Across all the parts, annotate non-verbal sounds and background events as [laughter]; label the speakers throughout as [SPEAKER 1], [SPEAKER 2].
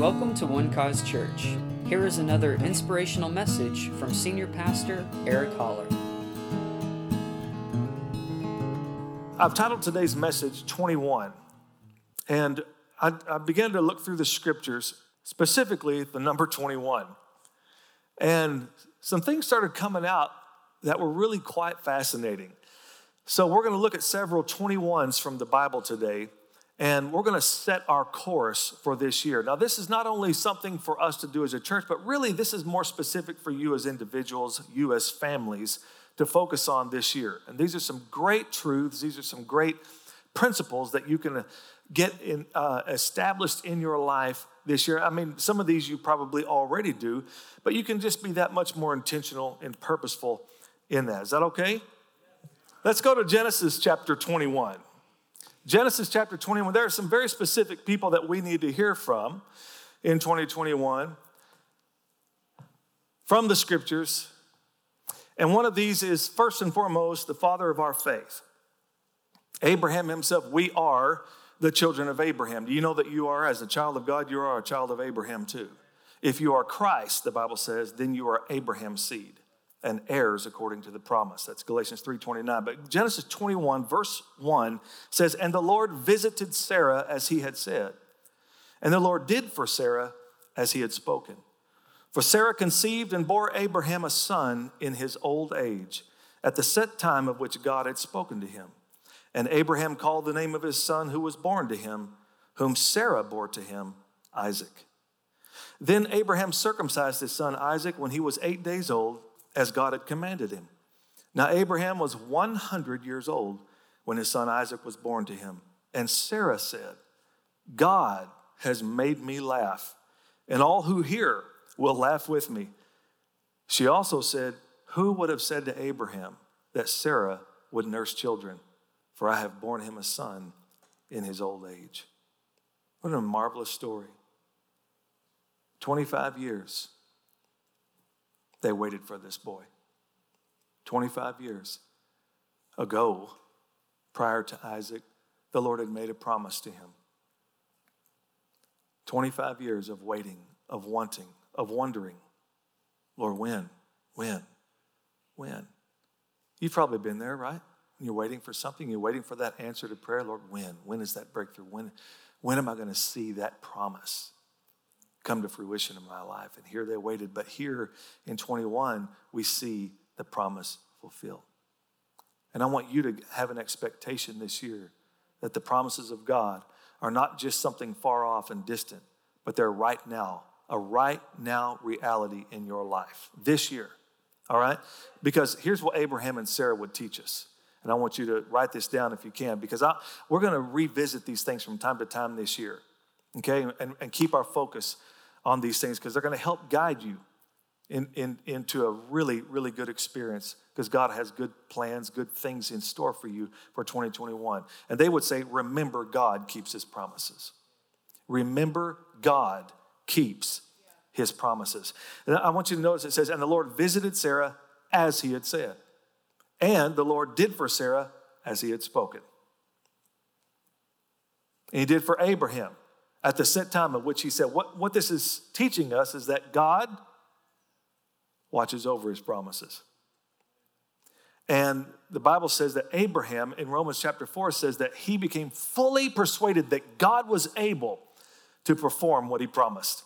[SPEAKER 1] Welcome to One Cause Church. Here is another inspirational message from Senior Pastor Eric Holler.
[SPEAKER 2] I've titled today's message 21. And I, I, began to look through the scriptures, specifically the number 21. And some things started coming out that were really quite fascinating. So we're going to look at several 21s from the Bible today and we're going to set our course for this year. Now, this is not only something for us to do as a church, but really this is more specific for you as individuals, you as families to focus on this year. And these are some great truths, these are some great principles that you can get in, uh, established in your life this year. I mean, some of these you probably already do, but you can just be that much more intentional and purposeful in that. Is that okay? Let's go to Genesis chapter 21. Genesis chapter 21, there are some very specific people that we need to hear from in 2021 from the scriptures. And one of these is first and foremost the father of our faith. Abraham himself, we are the children of Abraham. Do you know that you are, as a child of God, you are a child of Abraham too? If you are Christ, the Bible says, then you are Abraham's seed and heirs according to the promise. That's Galatians 3:29. But Genesis 21 verse 1 says, "And the Lord visited Sarah as he had said. And the Lord did for Sarah as he had spoken. For Sarah conceived and bore Abraham a son in his old age, at the set time of which God had spoken to him. And Abraham called the name of his son who was born to him, whom Sarah bore to him, Isaac. Then Abraham circumcised his son Isaac when he was eight days old as God had commanded him. Now, Abraham was 100 years old when his son Isaac was born to him. And Sarah said, God has made me laugh, and all who hear will laugh with me. She also said, Who would have said to Abraham that Sarah would nurse children? For I have borne him a son in his old age. What a marvelous story. 25 years they waited for this boy. 25 years ago, prior to Isaac, the Lord had made a promise to him. 25 years of waiting, of wanting, of wondering, Lord, when? When? When? You've probably been there, right? You're waiting for something, you're waiting for that answer to prayer. Lord, when? When is that breakthrough? When, when am I going to see that promise? Come to fruition in my life. And here they waited. But here in 21, we see the promise fulfilled. And I want you to have an expectation this year that the promises of God are not just something far off and distant, but they're right now, a right now reality in your life this year. All right? Because here's what Abraham and Sarah would teach us. And I want you to write this down if you can, because I, we're going to revisit these things from time to time this year, okay? And, and keep our focus on these things because they're going to help guide you in, in, into a really, really good experience because God has good plans, good things in store for you for 2021. And they would say, Remember, God keeps his promises. Remember, God keeps his promises. And I want you to notice it says, And the Lord visited Sarah as he had said. And the Lord did for Sarah as he had spoken. And he did for Abraham at the set time of which he said, what, what this is teaching us is that God watches over his promises. And the Bible says that Abraham in Romans chapter 4 says that he became fully persuaded that God was able to perform what he promised.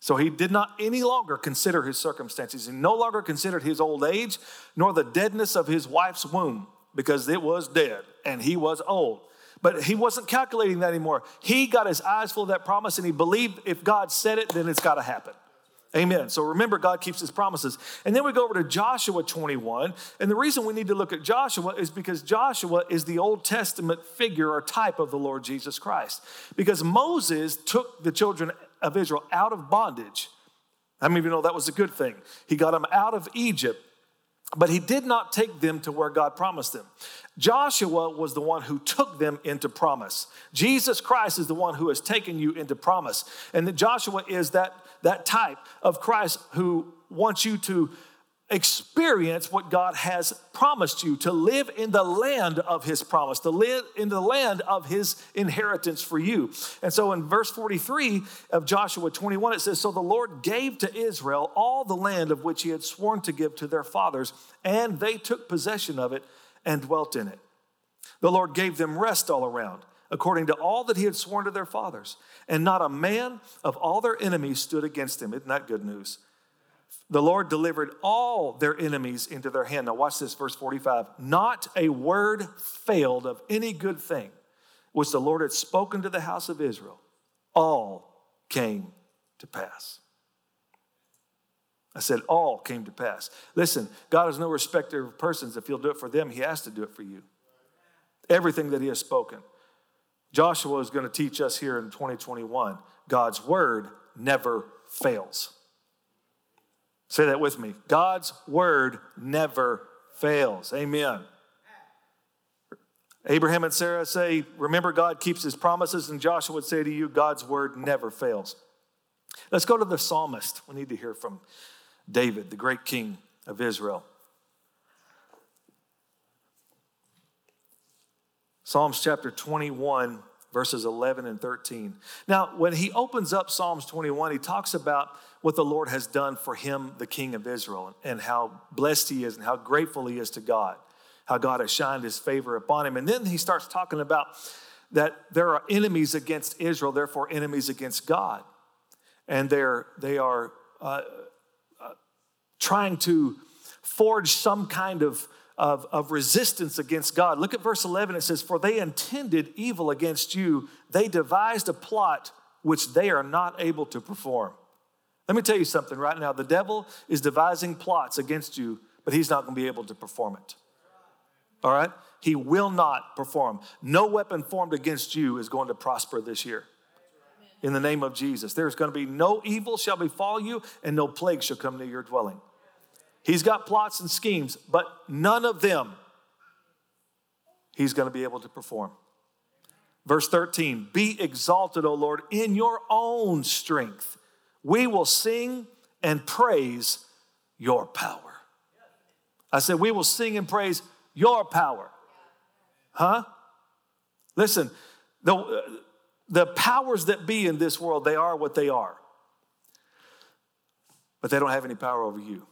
[SPEAKER 2] So he did not any longer consider his circumstances. He no longer considered his old age nor the deadness of his wife's womb because it was dead and he was old. But he wasn't calculating that anymore. He got his eyes full of that promise and he believed if God said it, then it's got to happen. Amen. So remember, God keeps his promises. And then we go over to Joshua 21. And the reason we need to look at Joshua is because Joshua is the Old Testament figure or type of the Lord Jesus Christ. Because Moses took the children of Israel out of bondage. I of you know that was a good thing? He got them out of Egypt but he did not take them to where God promised them. Joshua was the one who took them into promise. Jesus Christ is the one who has taken you into promise. And Joshua is that, that type of Christ who wants you to experience what God has promised you, to live in the land of His promise, to live in the land of His inheritance for you. And so in verse 43 of Joshua 21, it says, So the Lord gave to Israel all the land of which He had sworn to give to their fathers, and they took possession of it and dwelt in it. The Lord gave them rest all around, according to all that He had sworn to their fathers, and not a man of all their enemies stood against them. Isn't that good news? The Lord delivered all their enemies into their hand. Now, watch this, verse 45. Not a word failed of any good thing which the Lord had spoken to the house of Israel. All came to pass. I said, all came to pass. Listen, God is no respecter of persons. If He'll do it for them, He has to do it for you. Everything that He has spoken. Joshua is going to teach us here in 2021 God's word never fails. Say that with me. God's word never fails. Amen. Abraham and Sarah say, Remember, God keeps his promises, and Joshua would say to you, God's word never fails. Let's go to the psalmist. We need to hear from David, the great king of Israel. Psalms chapter 21, verses 11 and 13. Now, when he opens up Psalms 21, he talks about what the Lord has done for him, the king of Israel, and how blessed he is and how grateful he is to God, how God has shined his favor upon him. And then he starts talking about that there are enemies against Israel, therefore enemies against God. And they're, they are uh, uh, trying to forge some kind of, of, of resistance against God. Look at verse 11. It says, For they intended evil against you, they devised a plot which they are not able to perform. Let me tell you something right now. The devil is devising plots against you, but he's not going to be able to perform it. All right? He will not perform. No weapon formed against you is going to prosper this year. In the name of Jesus. There's going to be no evil shall befall you, and no plague shall come near your dwelling. He's got plots and schemes, but none of them he's going to be able to perform. Verse 13 Be exalted, O Lord, in your own strength we will sing and praise your power. I said, we will sing and praise your power. Huh? Listen, the, uh, the powers that be in this world, they are what they are. But they don't have any power over you.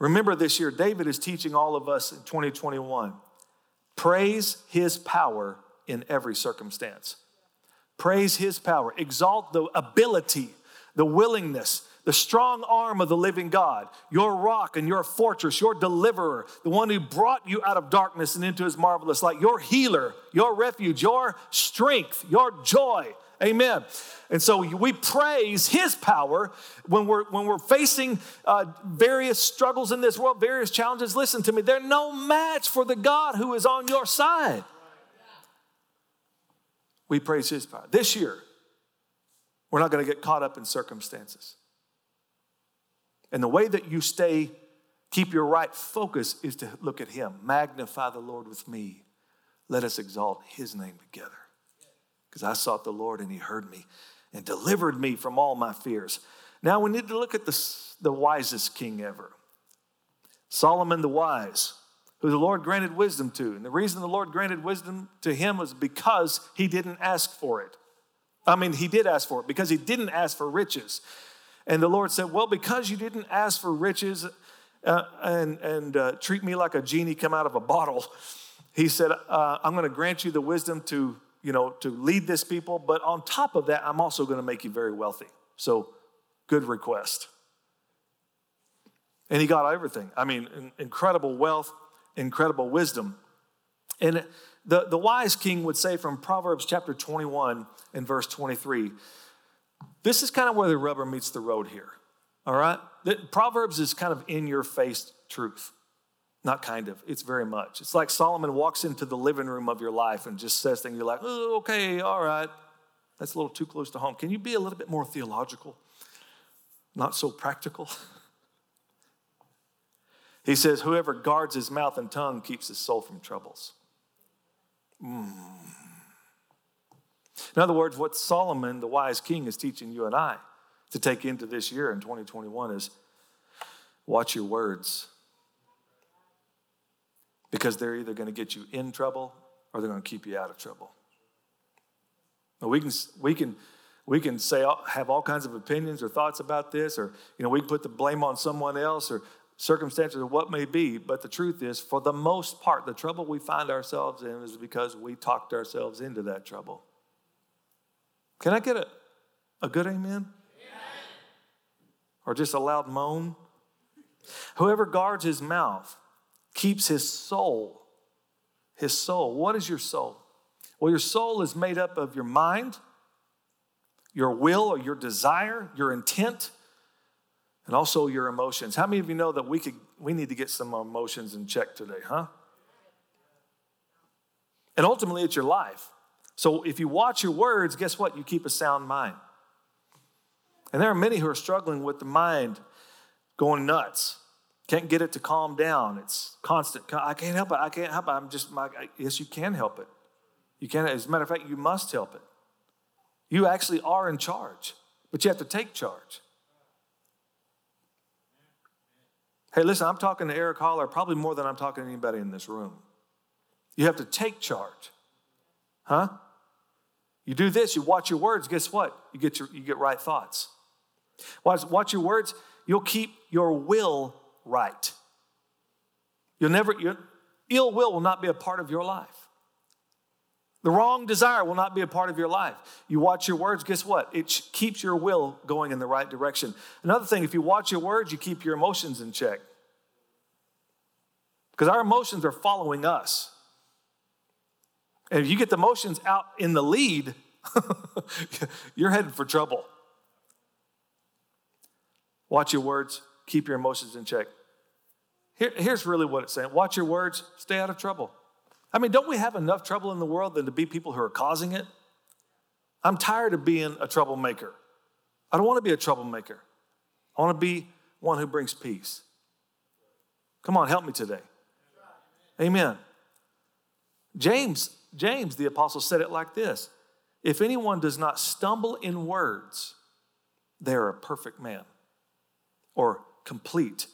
[SPEAKER 2] Remember this year, David is teaching all of us in 2021 praise his power in every circumstance. Praise his power. Exalt the ability, the willingness, the strong arm of the living God, your rock and your fortress, your deliverer, the one who brought you out of darkness and into his marvelous light, your healer, your refuge, your strength, your joy. Amen. And so we praise his power when we're, when we're facing uh, various struggles in this world, various challenges. Listen to me, they're no match for the God who is on your side we praise His power. This year, we're not going to get caught up in circumstances. And the way that you stay, keep your right focus is to look at Him. Magnify the Lord with me. Let us exalt His name together. Because I sought the Lord and He heard me and delivered me from all my fears. Now we need to look at the, the wisest king ever Solomon the wise who the Lord granted wisdom to. And the reason the Lord granted wisdom to him was because he didn't ask for it. I mean, he did ask for it because he didn't ask for riches. And the Lord said, Well, because you didn't ask for riches uh, and, and uh, treat me like a genie come out of a bottle, he said, uh, I'm going to grant you the wisdom to, you know, to lead this people. But on top of that, I'm also going to make you very wealthy. So, good request. And he got everything. I mean, incredible wealth, incredible wisdom. And the, the wise king would say from Proverbs chapter 21 and verse 23 this is kind of where the rubber meets the road here. All right? Proverbs is kind of in your face truth. Not kind of, it's very much. It's like Solomon walks into the living room of your life and just says things, you're like, oh, okay, all right. That's a little too close to home. Can you be a little bit more theological? Not so practical? [laughs] He says, Whoever guards his mouth and tongue keeps his soul from troubles. Mm. In other words, what Solomon, the wise king, is teaching you and I to take into this year in 2021 is Watch your words. Because they're either going to get you in trouble or they're going to keep you out of trouble. Now we can, we can, we can say, have all kinds of opinions or thoughts about this, or you know, we can put the blame on someone else or circumstances or what may be. But the truth is, for the most part, the trouble we find ourselves in is because we talked ourselves into that trouble. Can I get a, a good amen? amen? Or just a loud moan? Whoever guards his mouth keeps his soul. His soul. What is your soul? Well, your soul is made up of your mind, your will or your desire, your intent, and also your emotions. How many of you know that we could we need to get some emotions in check today, huh? And ultimately it's your life. So if you watch your words, guess what? You keep a sound mind. And there are many who are struggling with the mind going nuts. Can't get it to calm down. It's constant. I can't help it. I can't help it. I'm just my yes, you can help it. You can, as a matter of fact, you must help it. You actually are in charge, but you have to take charge. Hey, listen, I'm talking to Eric Holler probably more than I'm talking to anybody in this room. You have to take charge. Huh? You do this, you watch your words, guess what? You get, your, you get right thoughts. Watch, watch your words, you'll keep your will right. You'll never, your ill will will not be a part of your life. The wrong desire will not be a part of your life. You watch your words, guess what? It keeps your will going in the right direction. Another thing, if you watch your words, you keep your emotions in check. Because our emotions are following us. And if you get the emotions out in the lead, [laughs] you're headed for trouble. Watch your words, keep your emotions in check. Here, here's really what it's saying watch your words, stay out of trouble. I mean, don't we have enough trouble in the world than to be people who are causing it? I'm tired of being a troublemaker. I don't want to be a troublemaker. I want to be one who brings peace. Come on, help me today. Amen. James, James the apostle said it like this. If anyone does not stumble in words, they are a perfect man or complete,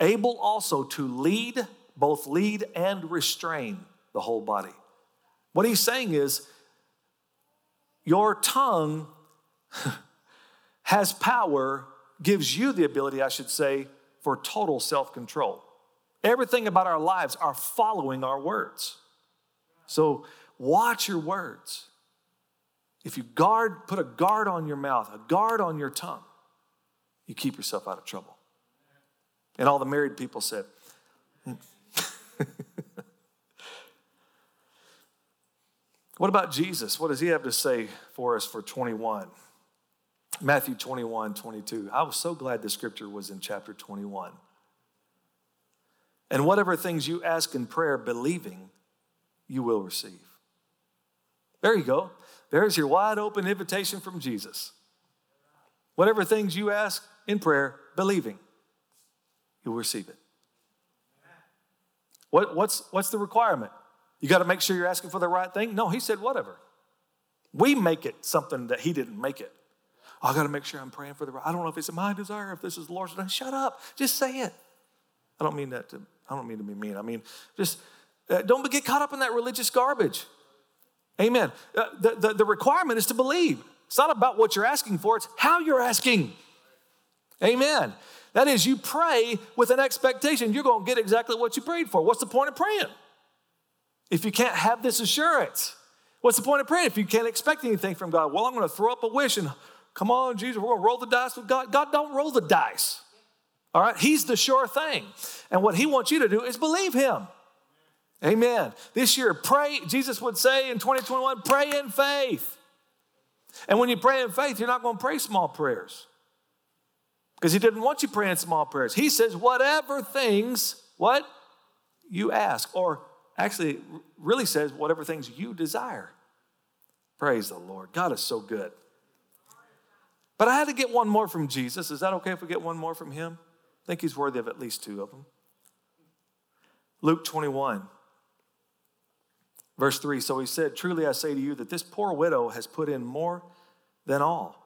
[SPEAKER 2] able also to lead, both lead and restrain the whole body. What he's saying is, your tongue [laughs] has power, gives you the ability, I should say, for total self control. Everything about our lives are following our words. So watch your words. If you guard, put a guard on your mouth, a guard on your tongue, you keep yourself out of trouble. And all the married people said, [laughs] What about Jesus? What does he have to say for us for 21? Matthew 21, 22. I was so glad the scripture was in chapter 21. And whatever things you ask in prayer, believing, you will receive. There you go. There's your wide open invitation from Jesus. Whatever things you ask in prayer, believing, you'll receive it. What, what's, what's the requirement? You got to make sure you're asking for the right thing? No, he said, whatever. We make it something that he didn't make it. I got to make sure I'm praying for the right. I don't know if it's my desire, if this is the Lord's desire. Shut up. Just say it. I don't mean that to, I don't mean to be mean. I mean, just uh, don't get caught up in that religious garbage. Amen. Uh, the, the, the requirement is to believe. It's not about what you're asking for, it's how you're asking. Amen. That is, you pray with an expectation you're going to get exactly what you prayed for. What's the point of praying? if you can't have this assurance? What's the point of praying if you can't expect anything from God? Well, I'm going to throw up a wish and come on, Jesus, we're going to roll the dice with God. God don't roll the dice. All right? He's the sure thing. And what He wants you to do is believe Him. Amen. This year, pray, Jesus would say in 2021, pray in faith. And when you pray in faith, you're not going to pray small prayers because He didn't want you praying small prayers. He says, whatever things, what? You ask, or actually really says whatever things you desire. Praise the Lord. God is so good. But I had to get one more from Jesus. Is that okay if we get one more from him? I think he's worthy of at least two of them. Luke 21, verse 3. So he said, Truly I say to you that this poor widow has put in more than all.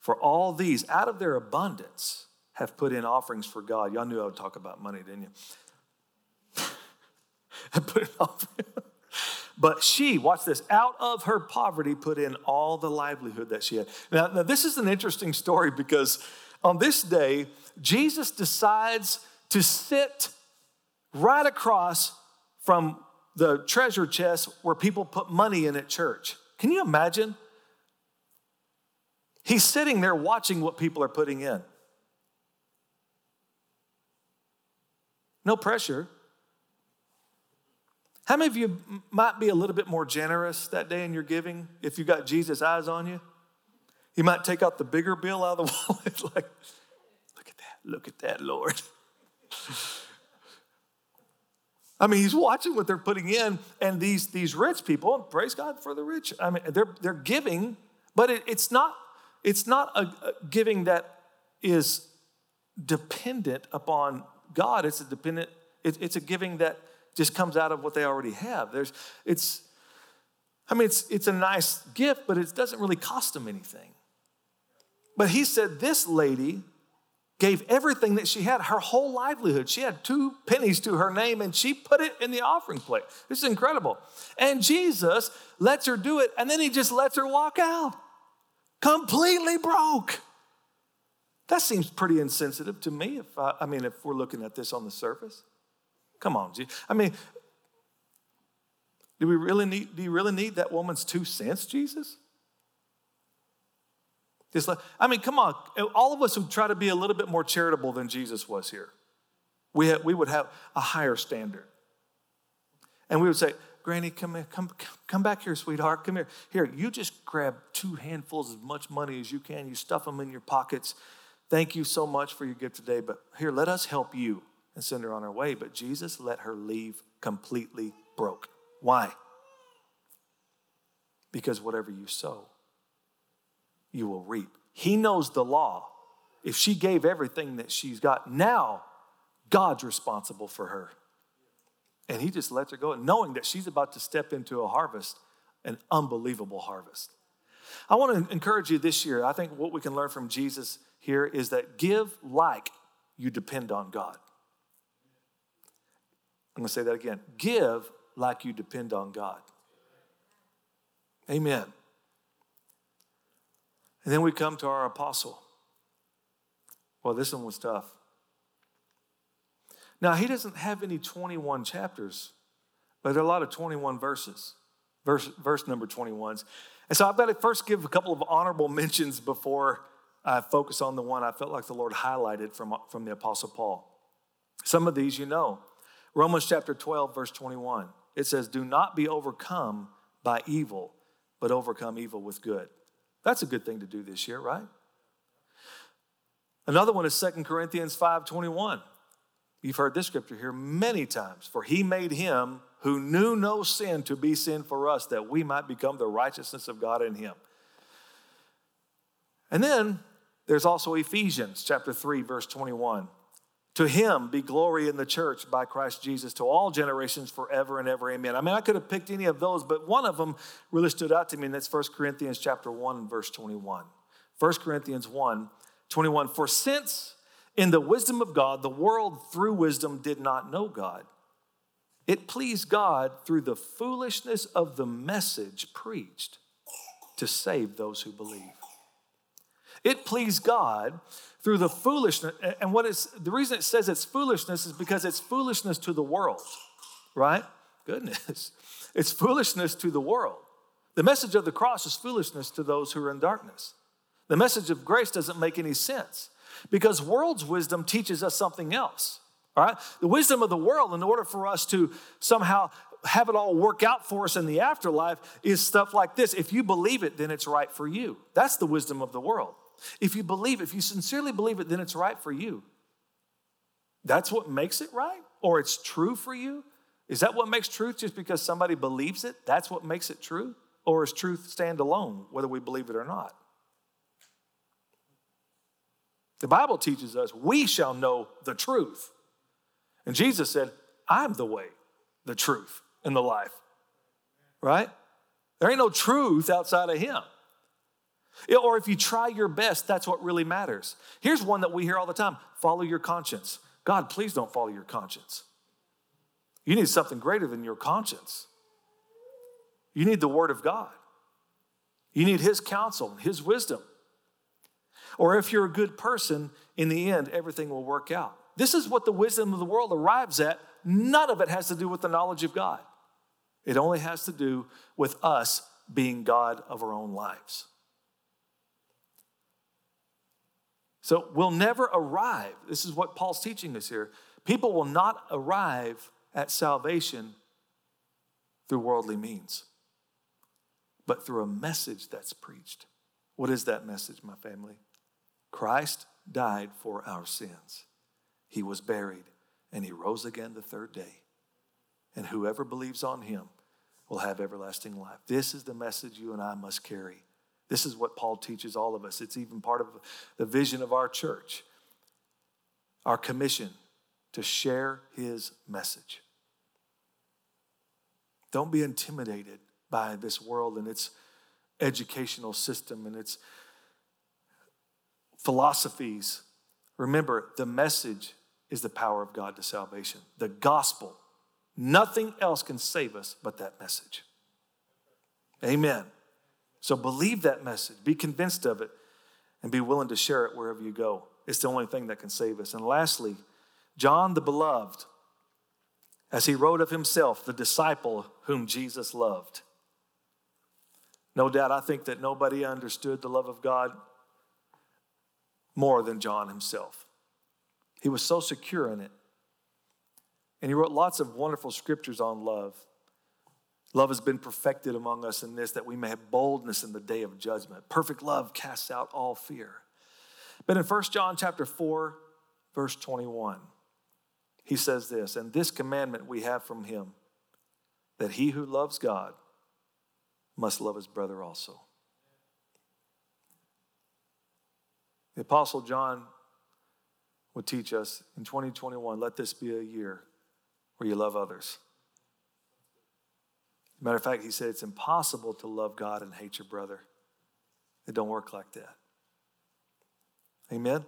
[SPEAKER 2] For all these, out of their abundance, have put in offerings for God. Y'all knew I would talk about money, didn't you? [laughs] I put in. But she, watch this, out of her poverty put in all the livelihood that she had. Now, now, this is an interesting story because on this day, Jesus decides to sit right across from the treasure chest where people put money in at church. Can you imagine? He's sitting there watching what people are putting in. No pressure. How many of you might be a little bit more generous that day in your giving if you got Jesus' eyes on you? You might take out the bigger bill out of the [laughs] wallet, like, look at that, look at that, Lord. I mean, he's watching what they're putting in, and these, these rich people, praise God for the rich. I mean, they're, they're giving, but it, it's not, it's not a, giving that is dependent upon God. It's a dependent, it, it's a giving that just comes out of what they already have. There's, it's, I mean, it's, it's a nice gift, but it doesn't really cost them anything. But he said, This lady gave everything that she had, her whole livelihood. She had two pennies to her name and she put it in the offering plate. This is incredible. And Jesus lets her do it and then he just lets her walk out completely broke. That seems pretty insensitive to me if I, I mean if we're looking at this on the surface. Come on, Jesus. I mean do we really need do you really need that woman's two cents, Jesus? Just like, I mean, come on. Eh, all of us would try to be a little bit more charitable than Jesus was here. We, have, we would have a higher standard. And we would say, Granny, come, here, come, come back here, sweetheart. Come here. Here, you just grab two handfuls as much money as you can. You stuff them in your pockets. Thank you so much for your gift today. But here, let us help you and send her on her way. But Jesus let her leave completely broke. Why? Because whatever you sow, you will reap. He knows the law. If she gave everything that she's got, now God's responsible for her. And he just lets her go, knowing that she's about to step into a harvest, an unbelievable harvest. I want to encourage you this year. I think what we can learn from Jesus here is that give like you depend on God. I'm going to say that again. Give like you depend on God. Amen. And then we come to our apostle. Well, this one was tough. Now, he doesn't have any 21 chapters, but there are a lot of 21 verses, verse, verse number 21s. And so I've got to first give a couple of honorable [laughs] mentions before I focus on the one I felt like the Lord highlighted from, from the Apostle Paul. Some of these you know. Romans chapter 12, verse 21. It says, Do not be overcome by evil, but overcome evil with good. That's a good thing to do this year, right? Another one is Second Corinthians 5:21. You've heard this scripture here many times. For he made him who knew no sin to be sin for us, that we might become the righteousness of God in him. And then there's also Ephesians chapter 3, verse 21. To him be glory in the church by Christ Jesus to all generations forever and ever. Amen. I mean, I could have picked any of those, but one of them really stood out to me, and that's 1 Corinthians chapter 1 verse 21. 1 Corinthians 1, 21. For since in the wisdom of God, the world through wisdom did not know God, it pleased God through the foolishness of the message preached to save those who believe. It pleased God through the foolishness. And what is the reason it says it's foolishness is because it's foolishness to the world, right? Goodness. [laughs] It's foolishness to the world. The message of the cross is foolishness to those who are in darkness. The message of grace doesn't make any sense because world's wisdom teaches us something else. All right? The wisdom of the world, in order for us to somehow have it all work out for us in the afterlife, is stuff like this. If you believe it, then it's right for you. That's the wisdom of the world. If you believe, if you sincerely believe it, then it's right for you. That's what makes it right? Or it's true for you? Is that what makes truth just because somebody believes it? That's what makes it true? Or is truth stand alone, whether we believe it or not? The Bible teaches us we shall know the truth. And Jesus said, I'm the way, the truth, and the life. Right? There ain't no truth outside of Him. Or if you try your best, that's what really matters. Here's one that we hear all the time follow your conscience. God, please don't follow your conscience. You need something greater than your conscience. You need the Word of God. You need His counsel, His wisdom. Or if you're a good person, in the end, everything will work out. This is what the wisdom of the world arrives at. None of it has to do with the knowledge of God, it only has to do with us being God of our own lives. So we'll never arrive. This is what Paul's teaching us here. People will not arrive at salvation through worldly means, but through a message that's preached. What is that message, my family? Christ died for our sins. He was buried and he rose again the third day. And whoever believes on him will have everlasting life. This is the message you and I must carry. This is what Paul teaches all of us. It's even part of the vision of our church, our commission to share his message. Don't be intimidated by this world and its educational system and its philosophies. Remember, the message is the power of God to salvation. The gospel, nothing else can save us but that message. Amen. So believe that message, be convinced of it, and be willing to share it wherever you go. It's the only thing that can save us. And lastly, John the Beloved, as he wrote of himself, the disciple whom Jesus loved. No doubt, I think that nobody understood the love of God more than John himself. He was so secure in it. And he wrote lots of wonderful scriptures on love. Love has been perfected among us in this that we may have boldness in the day of judgment. Perfect love casts out all fear. But in 1 John chapter 4, verse 21, he says this, and this commandment we have from him that he who loves God must love his brother also. The Apostle John would teach us in 2021 let this be a year where you love others. Matter of fact, he said it's impossible to love God and hate your brother. It don't work like that. Amen?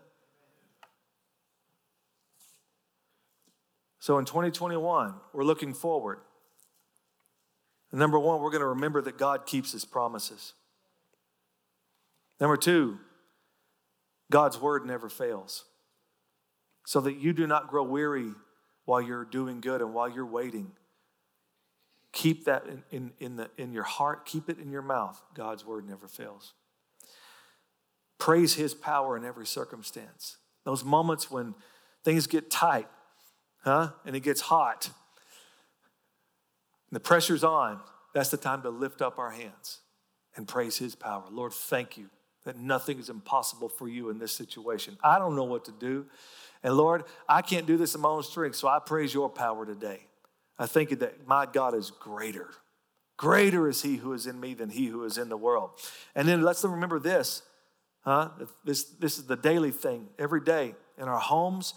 [SPEAKER 2] So in 2021, we're looking forward. And number one, we're going to remember that God keeps his promises. Number two, God's word never fails. So that you do not grow weary while you're doing good and while you're waiting. Keep that in, in, in, the, in your heart, keep it in your mouth. God's word never fails. Praise his power in every circumstance. Those moments when things get tight, huh? And it gets hot. And the pressure's on. That's the time to lift up our hands and praise his power. Lord, thank you that nothing is impossible for you in this situation. I don't know what to do. And Lord, I can't do this in my own strength, so I praise your power today. I think that my God is greater. Greater is he who is in me than he who is in the world. And then let's remember this, huh? This, this is the daily thing every day in our homes,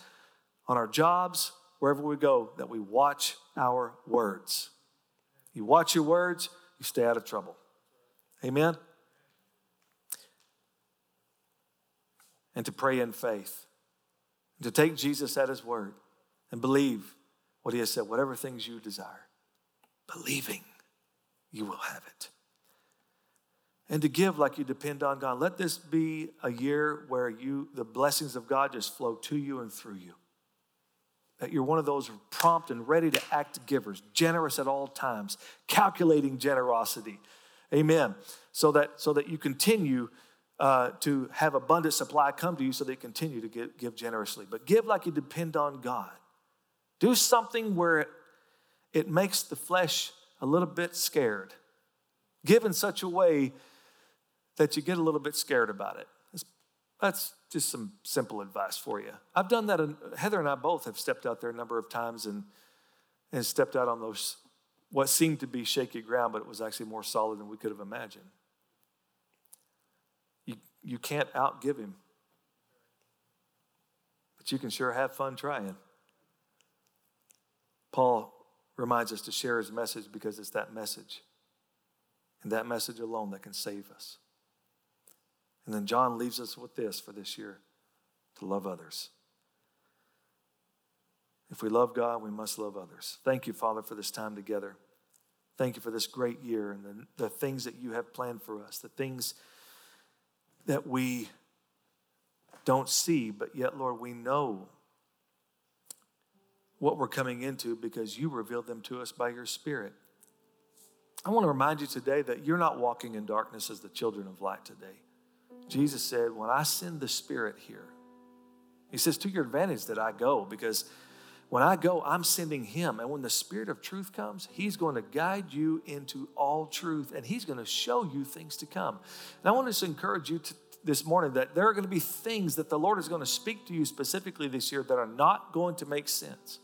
[SPEAKER 2] on our jobs, wherever we go, that we watch our words. You watch your words, you stay out of trouble. Amen? And to pray in faith, to take Jesus at his word and believe what he has said, whatever things you desire, believing you will have it. And to give like you depend on God. Let this be a year where you the blessings of God just flow to you and through you. That you're one of those prompt and ready to act givers, generous at all times, calculating generosity. Amen. So that so that you continue uh, to have abundant supply come to you so they continue to give, give generously. But give like you depend on God. Do something where it, it makes the flesh a little bit scared. Give in such a way that you get a little bit scared about it. That's just some simple advice for you. I've done that. Heather and I both have stepped out there a number of times and, and stepped out on those, what seemed to be shaky ground, but it was actually more solid than we could have imagined you can't outgive him. But you can sure have fun trying. Paul reminds us to share his message because it's that message and that message alone that can save us. And then John leaves us with this for this year to love others. If we love God, we must love others. Thank you, Father, for this time together. Thank you for this great year and the, the things that you have planned for us, the things that we don't see, but yet, Lord, we know what we're coming into because you revealed them to us by your Spirit. I want to remind you today that you're not walking in darkness as the children of light today. Jesus said, When I send the Spirit here, He says, To your advantage that I go, because when I go, I'm sending Him. And when the Spirit of truth comes, He's going to guide you into all truth and He's going to show you things to come. And I want to encourage you to, this morning that there are going to be things that the Lord is going to speak to you specifically this year that are not going to make sense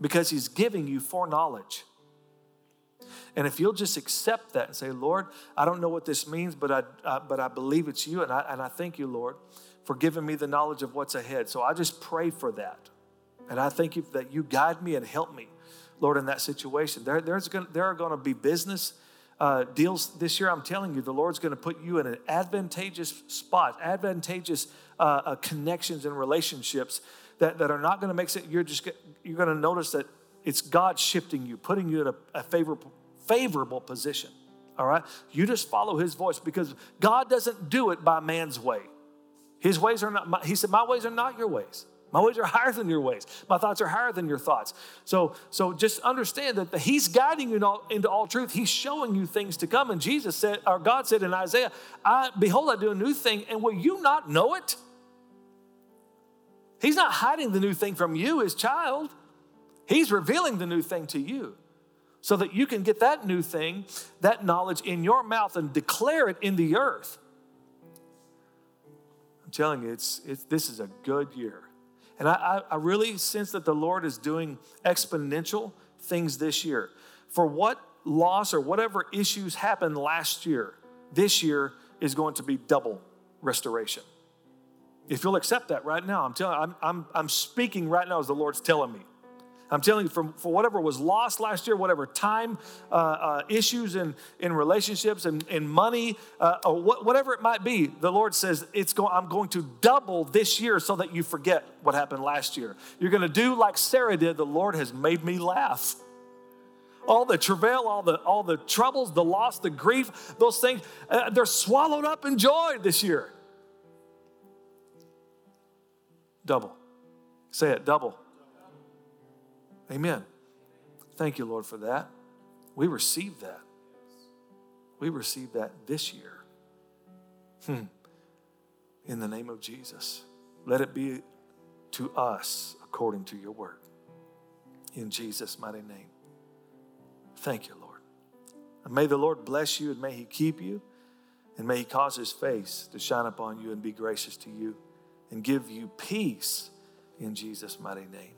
[SPEAKER 2] because He's giving you foreknowledge. And if you'll just accept that and say, Lord, I don't know what this means, but I, uh, but I believe it's you, and I, and I thank you, Lord, for giving me the knowledge of what's ahead. So I just pray for that. And I thank you that you guide me and help me, Lord, in that situation. There, there's gonna, there are going to be business uh, deals this year. I'm telling you, the Lord's going to put you in an advantageous spot, advantageous uh, uh, connections and relationships that, that are not going to make sense. You're just you're going to notice that it's God shifting you, putting you in a, a favorable favorable position. All right, you just follow His voice because God doesn't do it by man's way. His ways are not. He said, "My ways are not your ways." My ways are higher than your ways. My thoughts are higher than your thoughts. So, so just understand that He's guiding you into all truth. He's showing you things to come. And Jesus said, or God said in Isaiah, I, Behold, I do a new thing, and will you not know it? He's not hiding the new thing from you, his child. He's revealing the new thing to you so that you can get that new thing, that knowledge in your mouth and declare it in the earth. I'm telling you, it's, it's, this is a good year. And I, I really sense that the Lord is doing exponential things this year. For what loss or whatever issues happened last year, this year is going to be double restoration. If you'll accept that right now, I'm telling I'm, I'm, I'm speaking right now as the Lord's telling me. I'm telling you, for, for whatever was lost last year, whatever time uh, uh, issues in, in relationships and in money, uh, or wh- whatever it might be, the Lord says, it's go- I'm going to double this year so that you forget what happened last year. You're going to do like Sarah did. The Lord has made me laugh. All the travail, all the, all the troubles, the loss, the grief, those things, uh, they're swallowed up in joy this year. Double. Say it, double. Amen. Thank you, Lord, for that. We receive that. We receive that this year. Hmm. In the name of Jesus. Let it be to us according to your word. In Jesus' mighty name. Thank you, Lord. And may the Lord bless you and may he keep you and may he cause his face to shine upon you and be gracious to you and give you peace in Jesus' mighty name.